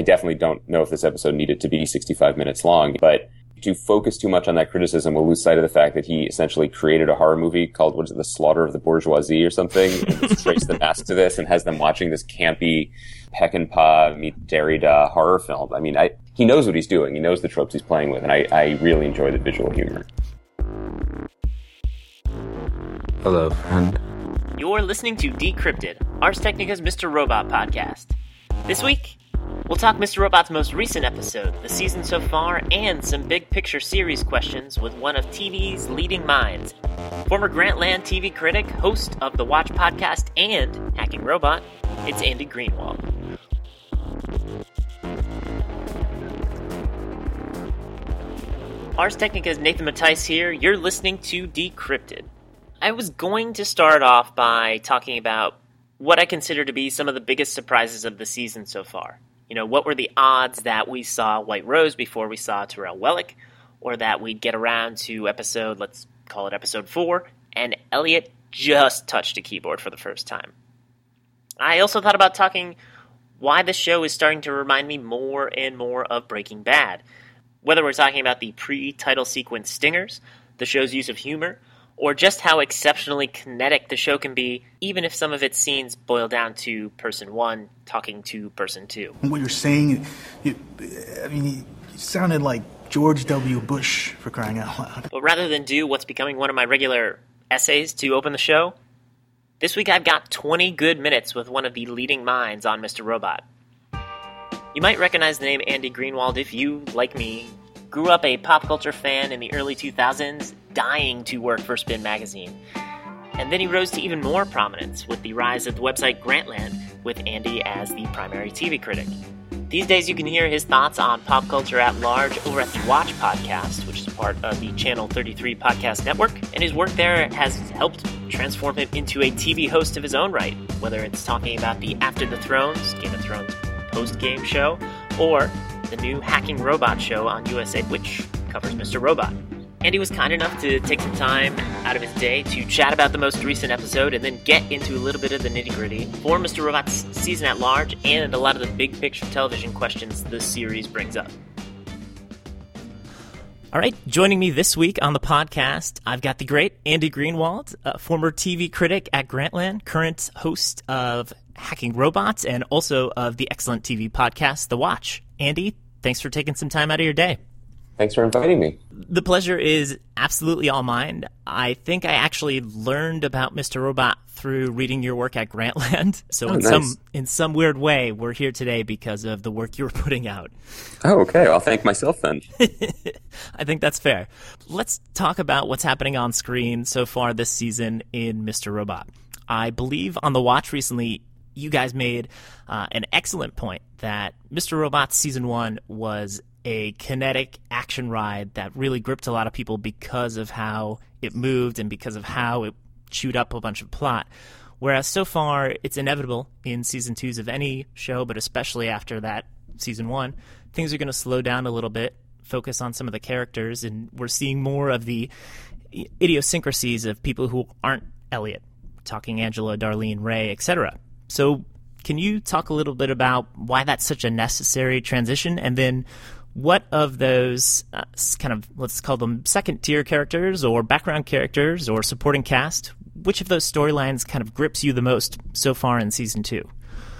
I definitely don't know if this episode needed to be 65 minutes long, but to focus too much on that criticism will lose sight of the fact that he essentially created a horror movie called what is it, The Slaughter of the Bourgeoisie or something, and traced the mask to this and has them watching this campy Peckinpah meet Derrida uh, horror film. I mean, I, he knows what he's doing. He knows the tropes he's playing with, and I, I really enjoy the visual humor. Hello, friend. You're listening to Decrypted, Ars Technica's Mr. Robot podcast. This week, we'll talk Mr. Robot's most recent episode, the season so far, and some big picture series questions with one of TV's leading minds. Former Grantland TV critic, host of the Watch podcast, and Hacking Robot, it's Andy Greenwald. Ars Technica's Nathan Mattise here. You're listening to Decrypted. I was going to start off by talking about what I consider to be some of the biggest surprises of the season so far. You know, what were the odds that we saw White Rose before we saw Tyrell Wellick, or that we'd get around to episode, let's call it episode four, and Elliot just touched a keyboard for the first time. I also thought about talking why the show is starting to remind me more and more of Breaking Bad. Whether we're talking about the pre title sequence stingers, the show's use of humor, or just how exceptionally kinetic the show can be, even if some of its scenes boil down to person one talking to person two. What you're saying, you, I mean, you sounded like George W. Bush for crying out loud. But rather than do what's becoming one of my regular essays to open the show, this week I've got 20 good minutes with one of the leading minds on Mr. Robot. You might recognize the name Andy Greenwald if you, like me, grew up a pop culture fan in the early 2000s, dying to work for Spin Magazine. And then he rose to even more prominence with the rise of the website Grantland, with Andy as the primary TV critic. These days, you can hear his thoughts on pop culture at large over at the Watch Podcast, which is part of the Channel 33 Podcast Network, and his work there has helped transform him into a TV host of his own right, whether it's talking about the After the Thrones, Game of Thrones post game show, or the new Hacking Robot show on USA, which covers Mr. Robot. Andy was kind enough to take some time out of his day to chat about the most recent episode and then get into a little bit of the nitty gritty for Mr. Robot's season at large and a lot of the big picture television questions this series brings up. All right, joining me this week on the podcast, I've got the great Andy Greenwald, a former TV critic at Grantland, current host of Hacking Robots, and also of the excellent TV podcast, The Watch. Andy, thanks for taking some time out of your day. Thanks for inviting me. The pleasure is absolutely all mine. I think I actually learned about Mr. Robot through reading your work at Grantland. So Oh, in nice. some in some weird way, we're here today because of the work you were putting out. Oh, okay. I'll thank myself then. I think that's fair. Let's talk about what's happening on screen so far this season in Mr. Robot. I believe on the watch recently, you guys made uh, an excellent point that Mr. Robot season one was a kinetic action ride that really gripped a lot of people because of how it moved and because of how it chewed up a bunch of plot. Whereas so far, it's inevitable in season twos of any show, but especially after that season one, things are going to slow down a little bit, focus on some of the characters, and we're seeing more of the idiosyncrasies of people who aren't Elliot, talking Angela, Darlene, Ray, etc. So, can you talk a little bit about why that's such a necessary transition, and then what of those uh, kind of let's call them second tier characters or background characters or supporting cast? Which of those storylines kind of grips you the most so far in season two?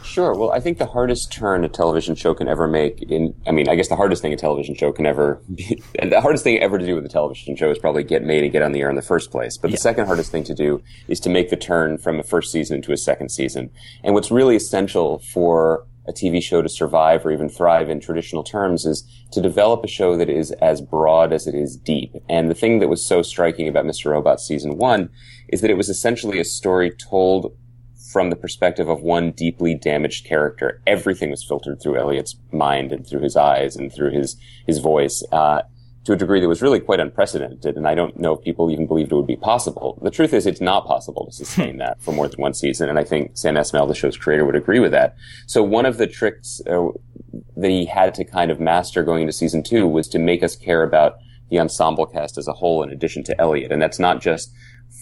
Sure. Well, I think the hardest turn a television show can ever make in, I mean, I guess the hardest thing a television show can ever be, and the hardest thing ever to do with a television show is probably get made and get on the air in the first place. But the second hardest thing to do is to make the turn from a first season into a second season. And what's really essential for a TV show to survive or even thrive in traditional terms is to develop a show that is as broad as it is deep. And the thing that was so striking about Mr. Robot season one is that it was essentially a story told from the perspective of one deeply damaged character. Everything was filtered through Elliot's mind and through his eyes and through his his voice. Uh, to a degree that was really quite unprecedented, and I don't know if people even believed it would be possible. The truth is, it's not possible to sustain that for more than one season, and I think Sam Esmail, the show's creator, would agree with that. So one of the tricks uh, that he had to kind of master going into season two was to make us care about the ensemble cast as a whole in addition to Elliot. And that's not just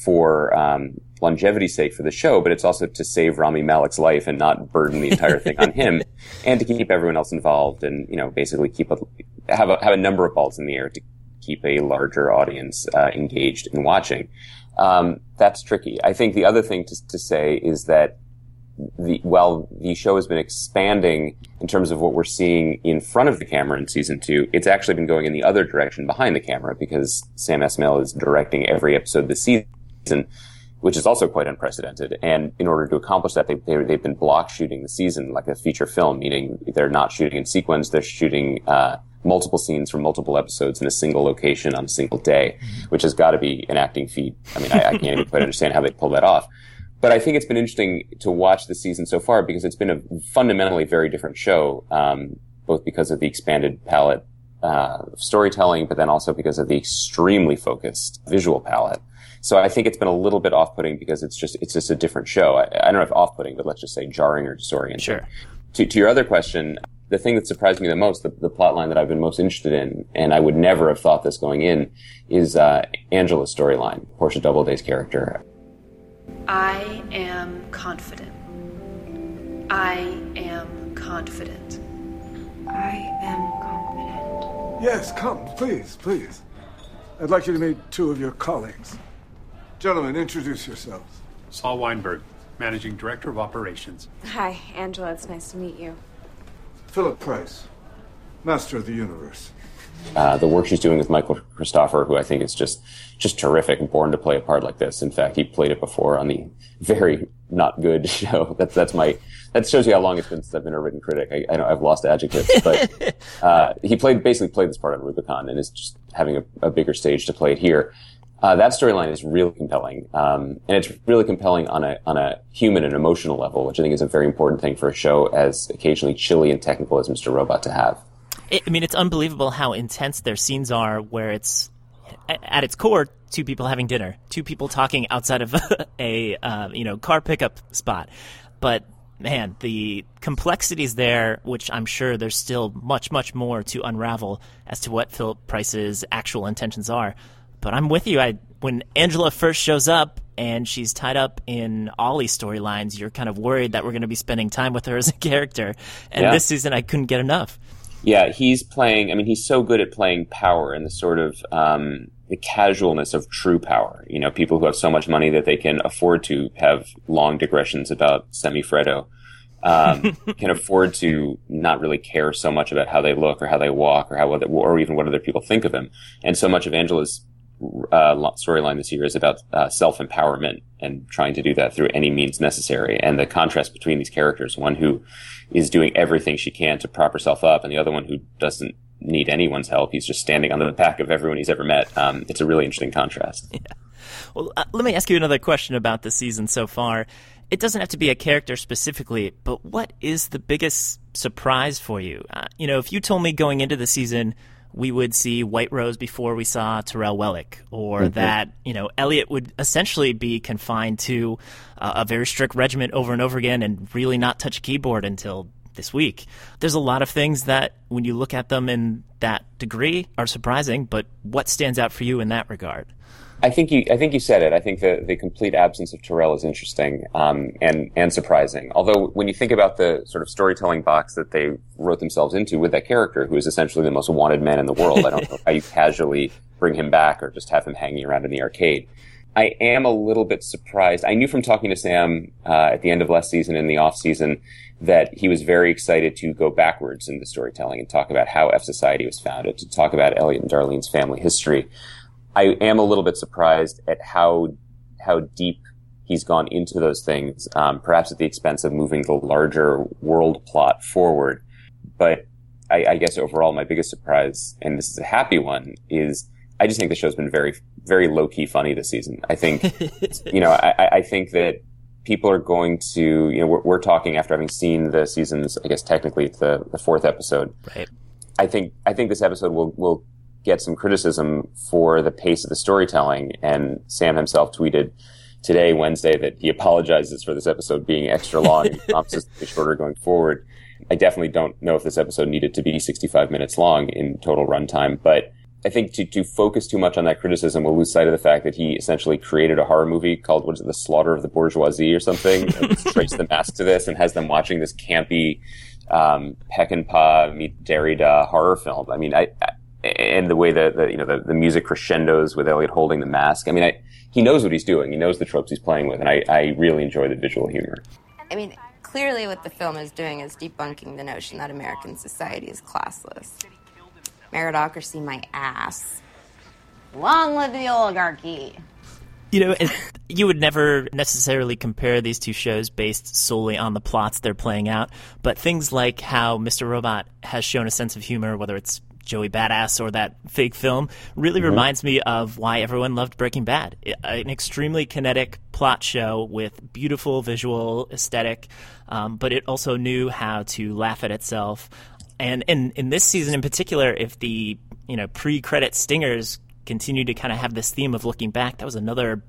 for um, longevity's sake for the show, but it's also to save Rami Malek's life and not burden the entire thing on him, and to keep everyone else involved, and you know, basically keep a have a have a number of balls in the air to keep a larger audience uh, engaged in watching. Um, that's tricky. I think the other thing to, to say is that the, while the show has been expanding in terms of what we're seeing in front of the camera in season two, it's actually been going in the other direction behind the camera because Sam Esmail is directing every episode this season which is also quite unprecedented. And in order to accomplish that, they they, they, have been block shooting the season like a feature film, meaning they're not shooting in sequence, they're shooting, uh, multiple scenes from multiple episodes in a single location on a single day, mm-hmm. which has got to be an acting feat. I mean, I, I can't even quite understand how they pull that off. But I think it's been interesting to watch the season so far because it's been a fundamentally very different show, um, both because of the expanded palette uh, storytelling, but then also because of the extremely focused visual palette. So I think it's been a little bit off-putting because it's just it's just a different show. I, I don't know if off-putting, but let's just say jarring or disorienting. Sure. To, to your other question, the thing that surprised me the most, the, the plot line that I've been most interested in, and I would never have thought this going in, is uh, Angela's storyline, Portia Doubleday's character. I am confident. I am confident. I am confident. Yes, come, please, please. I'd like you to meet two of your colleagues. Gentlemen, introduce yourselves. Saul Weinberg, Managing Director of Operations. Hi, Angela. It's nice to meet you. Phillip Price, Master of the Universe. Uh, the work she's doing with Michael Cristofer, who I think is just just terrific and born to play a part like this. In fact, he played it before on the very not good show. That's that's my that shows you how long it's been since I've been a written critic. I, I know I've lost adjectives, but uh, he played basically played this part on Rubicon and is just having a, a bigger stage to play it here. Uh, that storyline is really compelling, um, and it's really compelling on a on a human and emotional level, which I think is a very important thing for a show as occasionally chilly and technical as Mr. Robot to have. I mean, it's unbelievable how intense their scenes are, where it's at its core two people having dinner, two people talking outside of a uh, you know car pickup spot, but man, the complexities there, which I'm sure there's still much, much more to unravel as to what Phillip Price's actual intentions are. But I'm with you. I when Angela first shows up and she's tied up in Ollie storylines, you're kind of worried that we're going to be spending time with her as a character. And yeah. this season, I couldn't get enough. Yeah, he's playing. I mean, he's so good at playing power and the sort of um, the casualness of true power. You know, people who have so much money that they can afford to have long digressions about Semifreddo. um, can afford to not really care so much about how they look or how they walk or how or even what other people think of them. And so much of Angela's uh, storyline this year is about uh, self empowerment and trying to do that through any means necessary. And the contrast between these characters, one who is doing everything she can to prop herself up, and the other one who doesn't need anyone's help. He's just standing on the back of everyone he's ever met. Um, it's a really interesting contrast. Yeah. Well, uh, let me ask you another question about the season so far. It doesn't have to be a character specifically, but what is the biggest surprise for you? Uh, you know, if you told me going into the season we would see White Rose before we saw Tyrell Wellick, or mm-hmm. that you know Elliot would essentially be confined to uh, a very strict regiment over and over again, and really not touch a keyboard until this week. There's a lot of things that, when you look at them in that degree, are surprising. But what stands out for you in that regard? I think you, I think you said it. I think the, the complete absence of Tyrell is interesting, um, and, and surprising. Although when you think about the sort of storytelling box that they wrote themselves into with that character, who is essentially the most wanted man in the world, I don't know how you casually bring him back or just have him hanging around in the arcade. I am a little bit surprised. I knew from talking to Sam, uh, at the end of last season in the off season that he was very excited to go backwards in the storytelling and talk about how F Society was founded, to talk about Elliot and Darlene's family history. I am a little bit surprised at how how deep he's gone into those things, um, perhaps at the expense of moving the larger world plot forward. But I, I, guess overall, my biggest surprise, and this is a happy one, is I just think the show's been very, very low key funny this season. I think, you know, I, I, think that people are going to, you know, we're, we're, talking after having seen the seasons, I guess technically the, the fourth episode. Right. I think, I think this episode will, will get some criticism for the pace of the storytelling. And Sam himself tweeted today, Wednesday, that he apologizes for this episode being extra long and promises to be shorter going forward. I definitely don't know if this episode needed to be 65 minutes long in total runtime, but I think to, to focus too much on that criticism will lose sight of the fact that he essentially created a horror movie called what is it, The Slaughter of the Bourgeoisie or something. And trace the mask to this and has them watching this campy um, Peckinpah meet Derrida horror film. I mean, I, I and the way that the you know the, the music crescendos with Elliot holding the mask. I mean, I, he knows what he's doing. He knows the tropes he's playing with, and I, I really enjoy the visual humor. I mean, clearly, what the film is doing is debunking the notion that American society is classless. Meritocracy, my ass. Long live the oligarchy. You know, you would never necessarily compare these two shows based solely on the plots they're playing out, but things like how Mr. Robot has shown a sense of humor, whether it's Joey Badass or that fake film, really mm-hmm. reminds me of why everyone loved Breaking Bad. An extremely kinetic plot show with beautiful visual aesthetic, um, but it also knew how to laugh at itself. And in in this season in particular, if the you know pre-credit stingers continue to kind of have this theme of looking back, that was another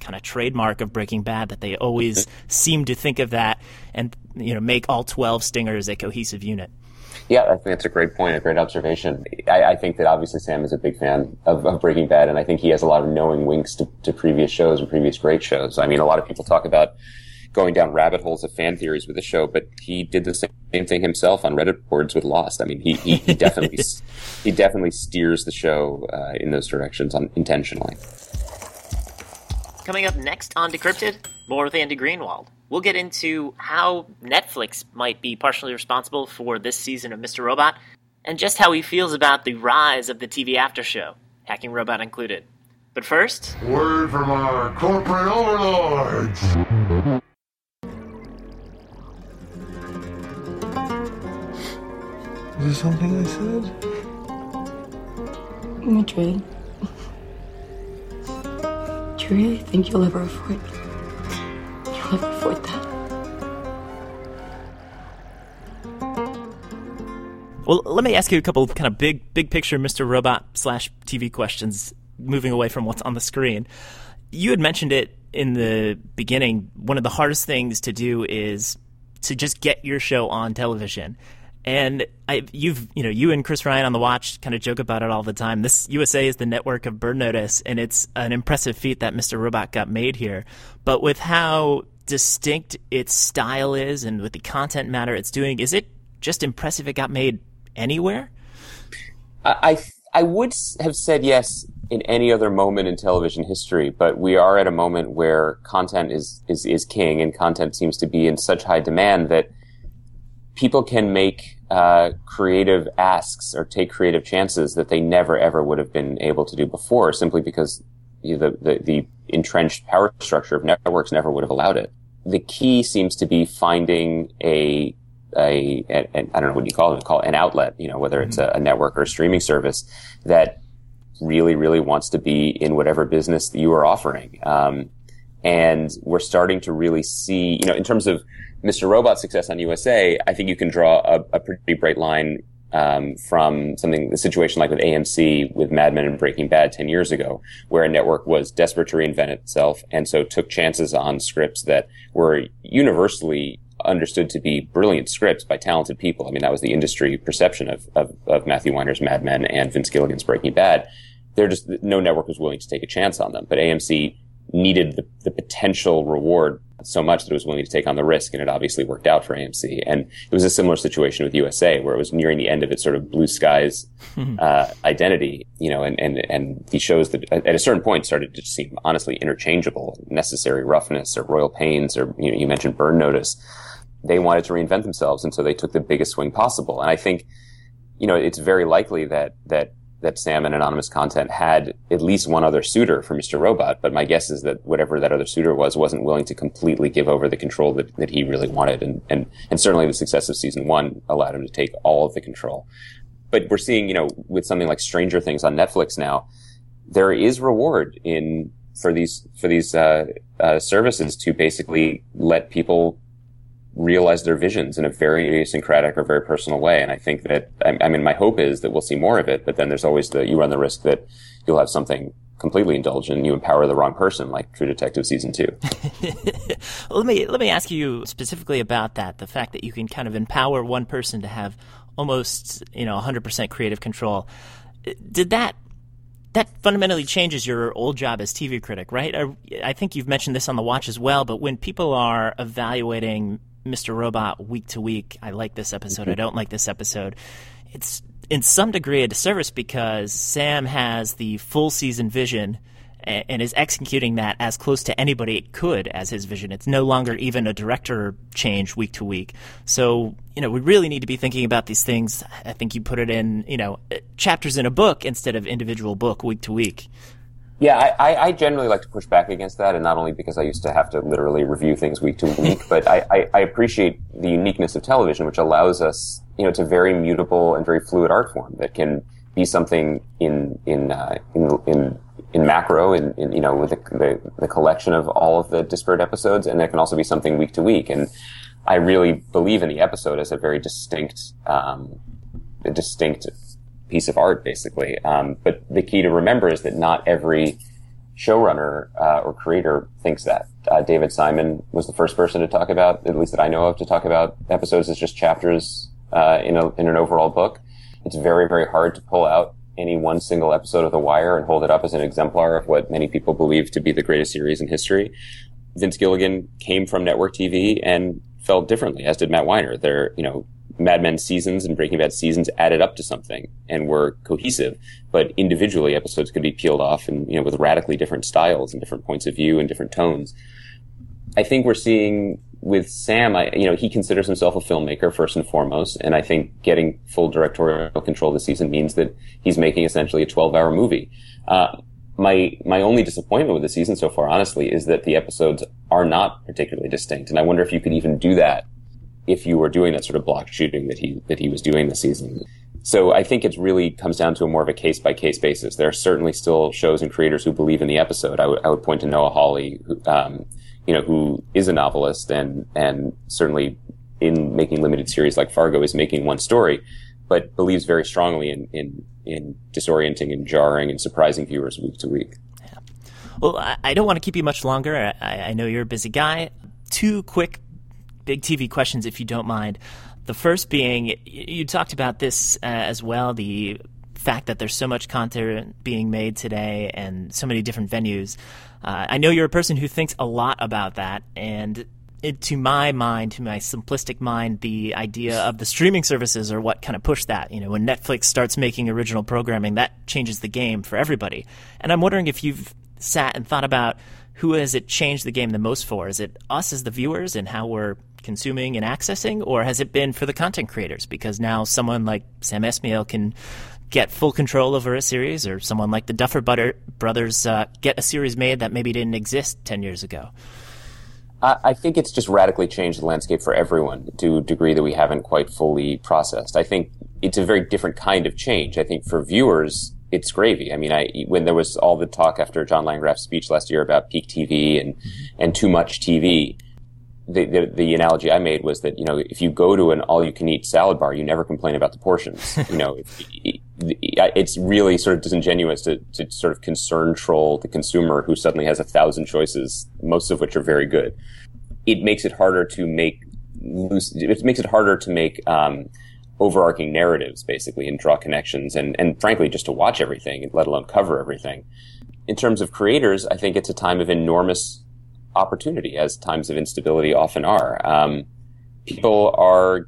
kind of trademark of Breaking Bad that they always seem to think of that and you know make all twelve stingers a cohesive unit. Yeah, I think that's a great point, a great observation. I, I think that obviously Sam is a big fan of, of, Breaking Bad, and I think he has a lot of knowing winks to, to previous shows and previous great shows. I mean, a lot of people talk about going down rabbit holes of fan theories with the show, but he did the same thing himself on Reddit boards with Lost. I mean, he, he, he definitely he definitely steers the show uh, in those directions on, intentionally. Coming up next on Decrypted, more with Andy Greenwald. We'll get into how Netflix might be partially responsible for this season of Mr. Robot, and just how he feels about the rise of the TV after show, Hacking Robot included. But first, word from our corporate overlords. Is there something I said? Madrid. Do you really think you'll ever afford You'll ever afford that? Well, let me ask you a couple of kind of big, big picture Mr. Robot slash TV questions, moving away from what's on the screen. You had mentioned it in the beginning. One of the hardest things to do is to just get your show on television. And I, you've, you know, you and Chris Ryan on the Watch kind of joke about it all the time. This USA is the network of Burn Notice, and it's an impressive feat that Mr. Robot got made here. But with how distinct its style is, and with the content matter it's doing, is it just impressive it got made anywhere? I I would have said yes in any other moment in television history, but we are at a moment where content is is is king, and content seems to be in such high demand that people can make uh, creative asks or take creative chances that they never ever would have been able to do before, simply because the, the, the entrenched power structure of networks never would have allowed it. The key seems to be finding a a, a, a I don't know what you call it, call it an outlet, you know, whether it's a, a, network or a streaming service that really, really wants to be in whatever business that you are offering. Um, and we're starting to really see, you know, in terms of Mr. Robot's success on USA, I think you can draw a, a pretty bright line um, from something, the situation like with AMC, with Mad Men and Breaking Bad 10 years ago, where a network was desperate to reinvent itself and so took chances on scripts that were universally understood to be brilliant scripts by talented people. I mean, that was the industry perception of, of, of Matthew Weiner's Mad Men and Vince Gilligan's Breaking Bad. They're just, no network was willing to take a chance on them, but AMC needed the, the potential reward so much that it was willing to take on the risk, and it obviously worked out for AMC. And it was a similar situation with USA, where it was nearing the end of its sort of blue skies uh, identity, you know, and, and, and the shows that at a certain point started to seem honestly interchangeable, necessary roughness or royal pains, or you know, you mentioned burn notice. They wanted to reinvent themselves, and so they took the biggest swing possible. And I think, you know, it's very likely that that that Sam and Anonymous Content had at least one other suitor for Mr. Robot, but my guess is that whatever that other suitor was wasn't willing to completely give over the control that, that he really wanted. And, and, and certainly the success of season one allowed him to take all of the control. But we're seeing, you know, with something like Stranger Things on Netflix now, there is reward in, for these, for these, uh, uh, services to basically let people realize their visions in a very idiosyncratic or very personal way. And I think that, I, I, mean, my hope is that we'll see more of it, but then there's always the, you run the risk that you'll have something completely indulgent and you empower the wrong person, like True Detective season two. let me, let me ask you specifically about that. The fact that you can kind of empower one person to have almost, you know, 100% creative control. Did that that fundamentally changes your old job as TV critic, right? I think you've mentioned this on the watch as well, but when people are evaluating Mr. Robot week to week, I like this episode, I don't like this episode, it's in some degree a disservice because Sam has the full season vision and is executing that as close to anybody could as his vision. It's no longer even a director change week to week. So, you know, we really need to be thinking about these things. I think you put it in, you know, chapters in a book instead of individual book week to week. Yeah, I, I generally like to push back against that, and not only because I used to have to literally review things week to week, but I, I, I appreciate the uniqueness of television, which allows us, you know, it's a very mutable and very fluid art form that can be something in in uh, in, in in macro, in, in you know, with the, the, the, collection of all of the disparate episodes, and it can also be something week to week. And I really believe in the episode as a very distinct, um, a distinct piece of art, basically. Um, but the key to remember is that not every showrunner uh, or creator thinks that. Uh, David Simon was the first person to talk about, at least that I know of, to talk about episodes as just chapters uh, in a in an overall book. It's very very hard to pull out any one single episode of The Wire and hold it up as an exemplar of what many people believe to be the greatest series in history. Vince Gilligan came from network TV and felt differently, as did Matt Weiner. They're, you know, Mad Men seasons and Breaking Bad seasons added up to something and were cohesive, but individually episodes could be peeled off and, you know, with radically different styles and different points of view and different tones. I think we're seeing with Sam, I, you know, he considers himself a filmmaker first and foremost, and I think getting full directorial control this season means that he's making essentially a 12-hour movie. Uh, my my only disappointment with the season so far, honestly, is that the episodes are not particularly distinct, and I wonder if you could even do that if you were doing that sort of block shooting that he that he was doing this season. So I think it really comes down to a more of a case by case basis. There are certainly still shows and creators who believe in the episode. I, w- I would point to Noah Hawley, who, um, you know, who is a novelist and, and certainly in making limited series like Fargo is making one story, but believes very strongly in, in, in disorienting and jarring and surprising viewers week to week. Yeah. Well, I, I don't want to keep you much longer. I, I know you're a busy guy. Two quick big TV questions, if you don't mind. The first being, you talked about this uh, as well, the fact that there's so much content being made today and so many different venues. Uh, I know you're a person who thinks a lot about that, and it, to my mind, to my simplistic mind, the idea of the streaming services are what kind of push that. You know, when Netflix starts making original programming, that changes the game for everybody. And I'm wondering if you've sat and thought about who has it changed the game the most for? Is it us as the viewers and how we're consuming and accessing, or has it been for the content creators? Because now someone like Sam Esmail can get full control over a series, or someone like the Duffer Brothers uh, get a series made that maybe didn't exist 10 years ago? I think it's just radically changed the landscape for everyone to a degree that we haven't quite fully processed. I think it's a very different kind of change. I think for viewers, it's gravy. I mean, I when there was all the talk after John Landgraf's speech last year about peak TV and and too much TV, the, the, the analogy I made was that you know if you go to an all you can eat salad bar, you never complain about the portions. you know, it, it, it's really sort of disingenuous to, to sort of concern troll the consumer who suddenly has a thousand choices, most of which are very good. It makes it harder to make loose. It makes it harder to make um, overarching narratives, basically, and draw connections, and and frankly, just to watch everything, let alone cover everything. In terms of creators, I think it's a time of enormous opportunity, as times of instability often are. Um, people are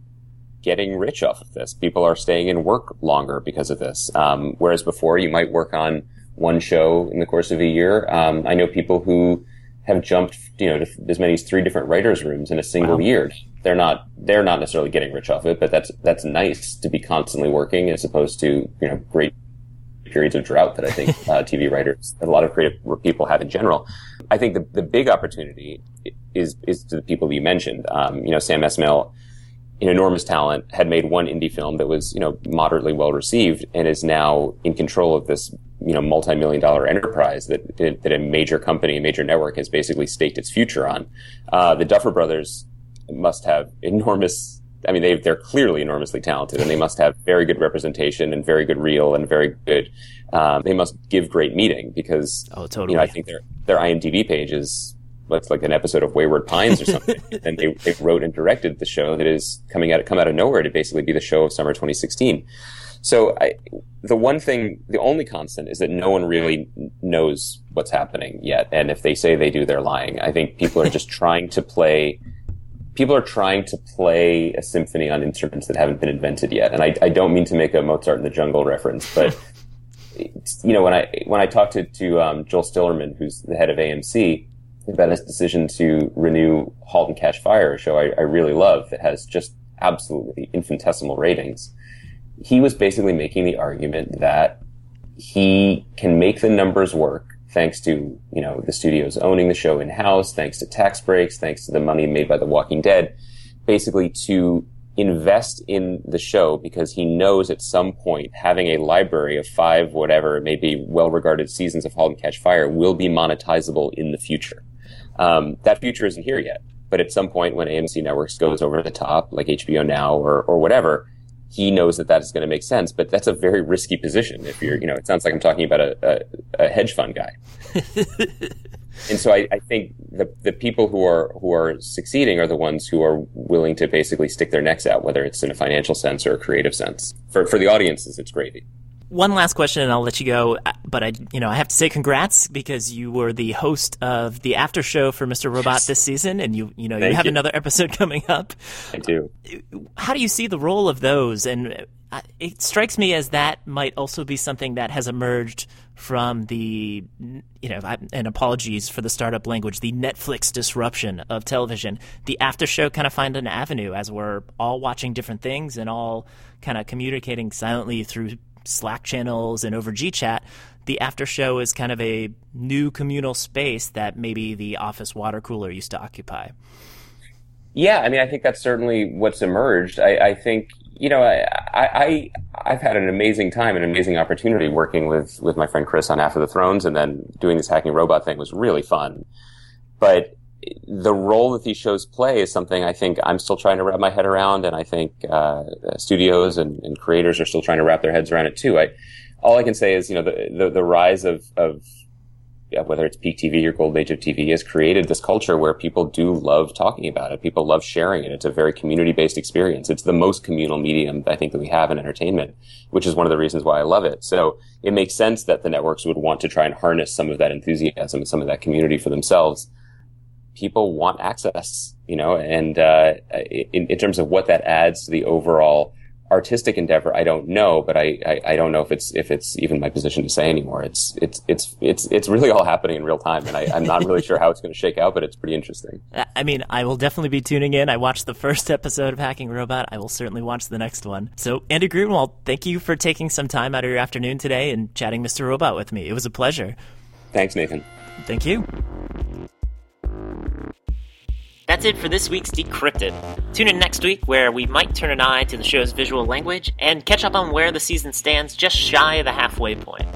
getting rich off of this. People are staying in work longer because of this. Um, whereas before, you might work on one show in the course of a year. Um, I know people who have jumped, you know, to as many as three different writers' rooms in a single wow. year. They're not they're not necessarily getting rich off of it, but that's that's nice to be constantly working as opposed to you know great periods of drought that I think uh, TV writers, and a lot of creative people have in general. I think the, the big opportunity is is to the people that you mentioned. Um, you know, Sam Esmail, an enormous talent, had made one indie film that was you know moderately well received, and is now in control of this you know multi-million dollar enterprise that that a major company, a major network, has basically staked its future on. Uh, the Duffer Brothers must have enormous I mean, they, they're clearly enormously talented and they must have very good representation and very good reel and very good, um, they must give great meeting because, oh, totally. you know, I think their, their IMDb page is, what's like an episode of Wayward Pines or something. and they, they wrote and directed the show that is coming out, come out of nowhere to basically be the show of summer 2016. So I, the one thing, the only constant is that no one really knows what's happening yet. And if they say they do, they're lying. I think people are just trying to play, people are trying to play a symphony on instruments that haven't been invented yet. And I, I don't mean to make a Mozart in the Jungle reference, but you know, when I, when I talked to, to um, Joel Stillerman, who's the head of AMC, about his decision to renew *Halt and Catch Fire*, a show I, I really love that has just absolutely infinitesimal ratings he was basically making the argument that he can make the numbers work thanks to, you know, the studios owning the show in house, thanks to tax breaks, thanks to the money made by The Walking Dead, basically to invest in the show because he knows at some point having a library of five, whatever, maybe well regarded seasons of *Halt and Catch Fire will be monetizable in the future. Um, that future isn't here yet, but at some point when AMC Networks goes over the top, like HBO Now or, or whatever, he knows that that is going to make sense, but that's a very risky position. If you're, you know, it sounds like I'm talking about a, a, a hedge fund guy. and so I, I, think the the people who are who are succeeding are the ones who are willing to basically stick their necks out, whether it's in a financial sense or a creative sense. For for the audiences, it's gravy one last question and I'll let you go. But I, you know, I have to say congrats because you were the host of the after show for Mr. Robot yes. this season, and you, you know, Thank you have you. another episode coming up. I do. How do you see the role of those? And uh, it strikes me as that might also be something that has emerged from the, you know, and apologies for the startup language, the Netflix disruption of television. The after show kind of find an avenue as we're all watching different things and all kind of communicating silently through Slack channels and over GChat, the after show is kind of a new communal space that maybe the office water cooler used to occupy. Yeah, I mean, I think that's certainly what's emerged. I, I think you know, I, I I've had an amazing time, an amazing opportunity working with with my friend Chris on After the Thrones, and then doing this hacking robot thing was really fun. But the role that these shows play is something I think I'm still trying to wrap my head around, and I think uh, studios and, and, creators are still trying to wrap their heads around it too. I, all I can say is, you know, the the, the rise of of yeah, whether it's peak TV or golden age of TV has created this culture where people do love talking about it. People love sharing it. It's a very community based experience. It's the most communal medium I think that we have in entertainment, which is one of the reasons why I love it. So it makes sense that the networks would want to try and harness some of that enthusiasm and some of that community for themselves people want access, you know, and uh, in, in, terms of what that adds to the overall artistic endeavor, I don't know, but I, I, I, don't know if it's if it's even my position to say anymore. It's it's it's it's it's really all happening in real time, and I, am not really sure how it's going to shake out, but it's pretty interesting. I mean, I will definitely be tuning in. I watched the first episode of Hacking Robot. I will certainly watch the next one. So, Andy Greenwald, thank you for taking some time out of your afternoon today and chatting Mr. Robot with me. It was a pleasure. Thanks, Nathan. Thank you. That's it for this week's Decrypted. Tune in next week where we might turn an eye to the show's visual language and catch up on where the season stands just shy of the halfway point.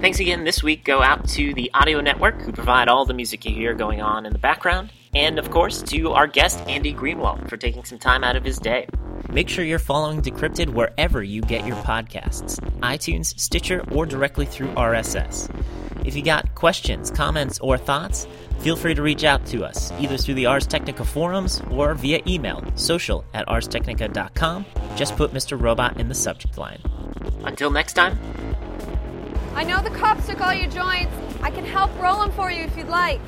Thanks again this week go out to the Audio Network, who provide all the music you hear going on in the background, and of course to our guest Andy Greenwald for taking some time out of his day. Make sure you're following Decrypted wherever you get your podcasts iTunes, Stitcher, or directly through RSS. If you got questions, comments, or thoughts, feel free to reach out to us either through the Ars Technica forums or via email social at arstechnica.com. Just put Mr. Robot in the subject line. Until next time. I know the cops took all your joints. I can help roll them for you if you'd like.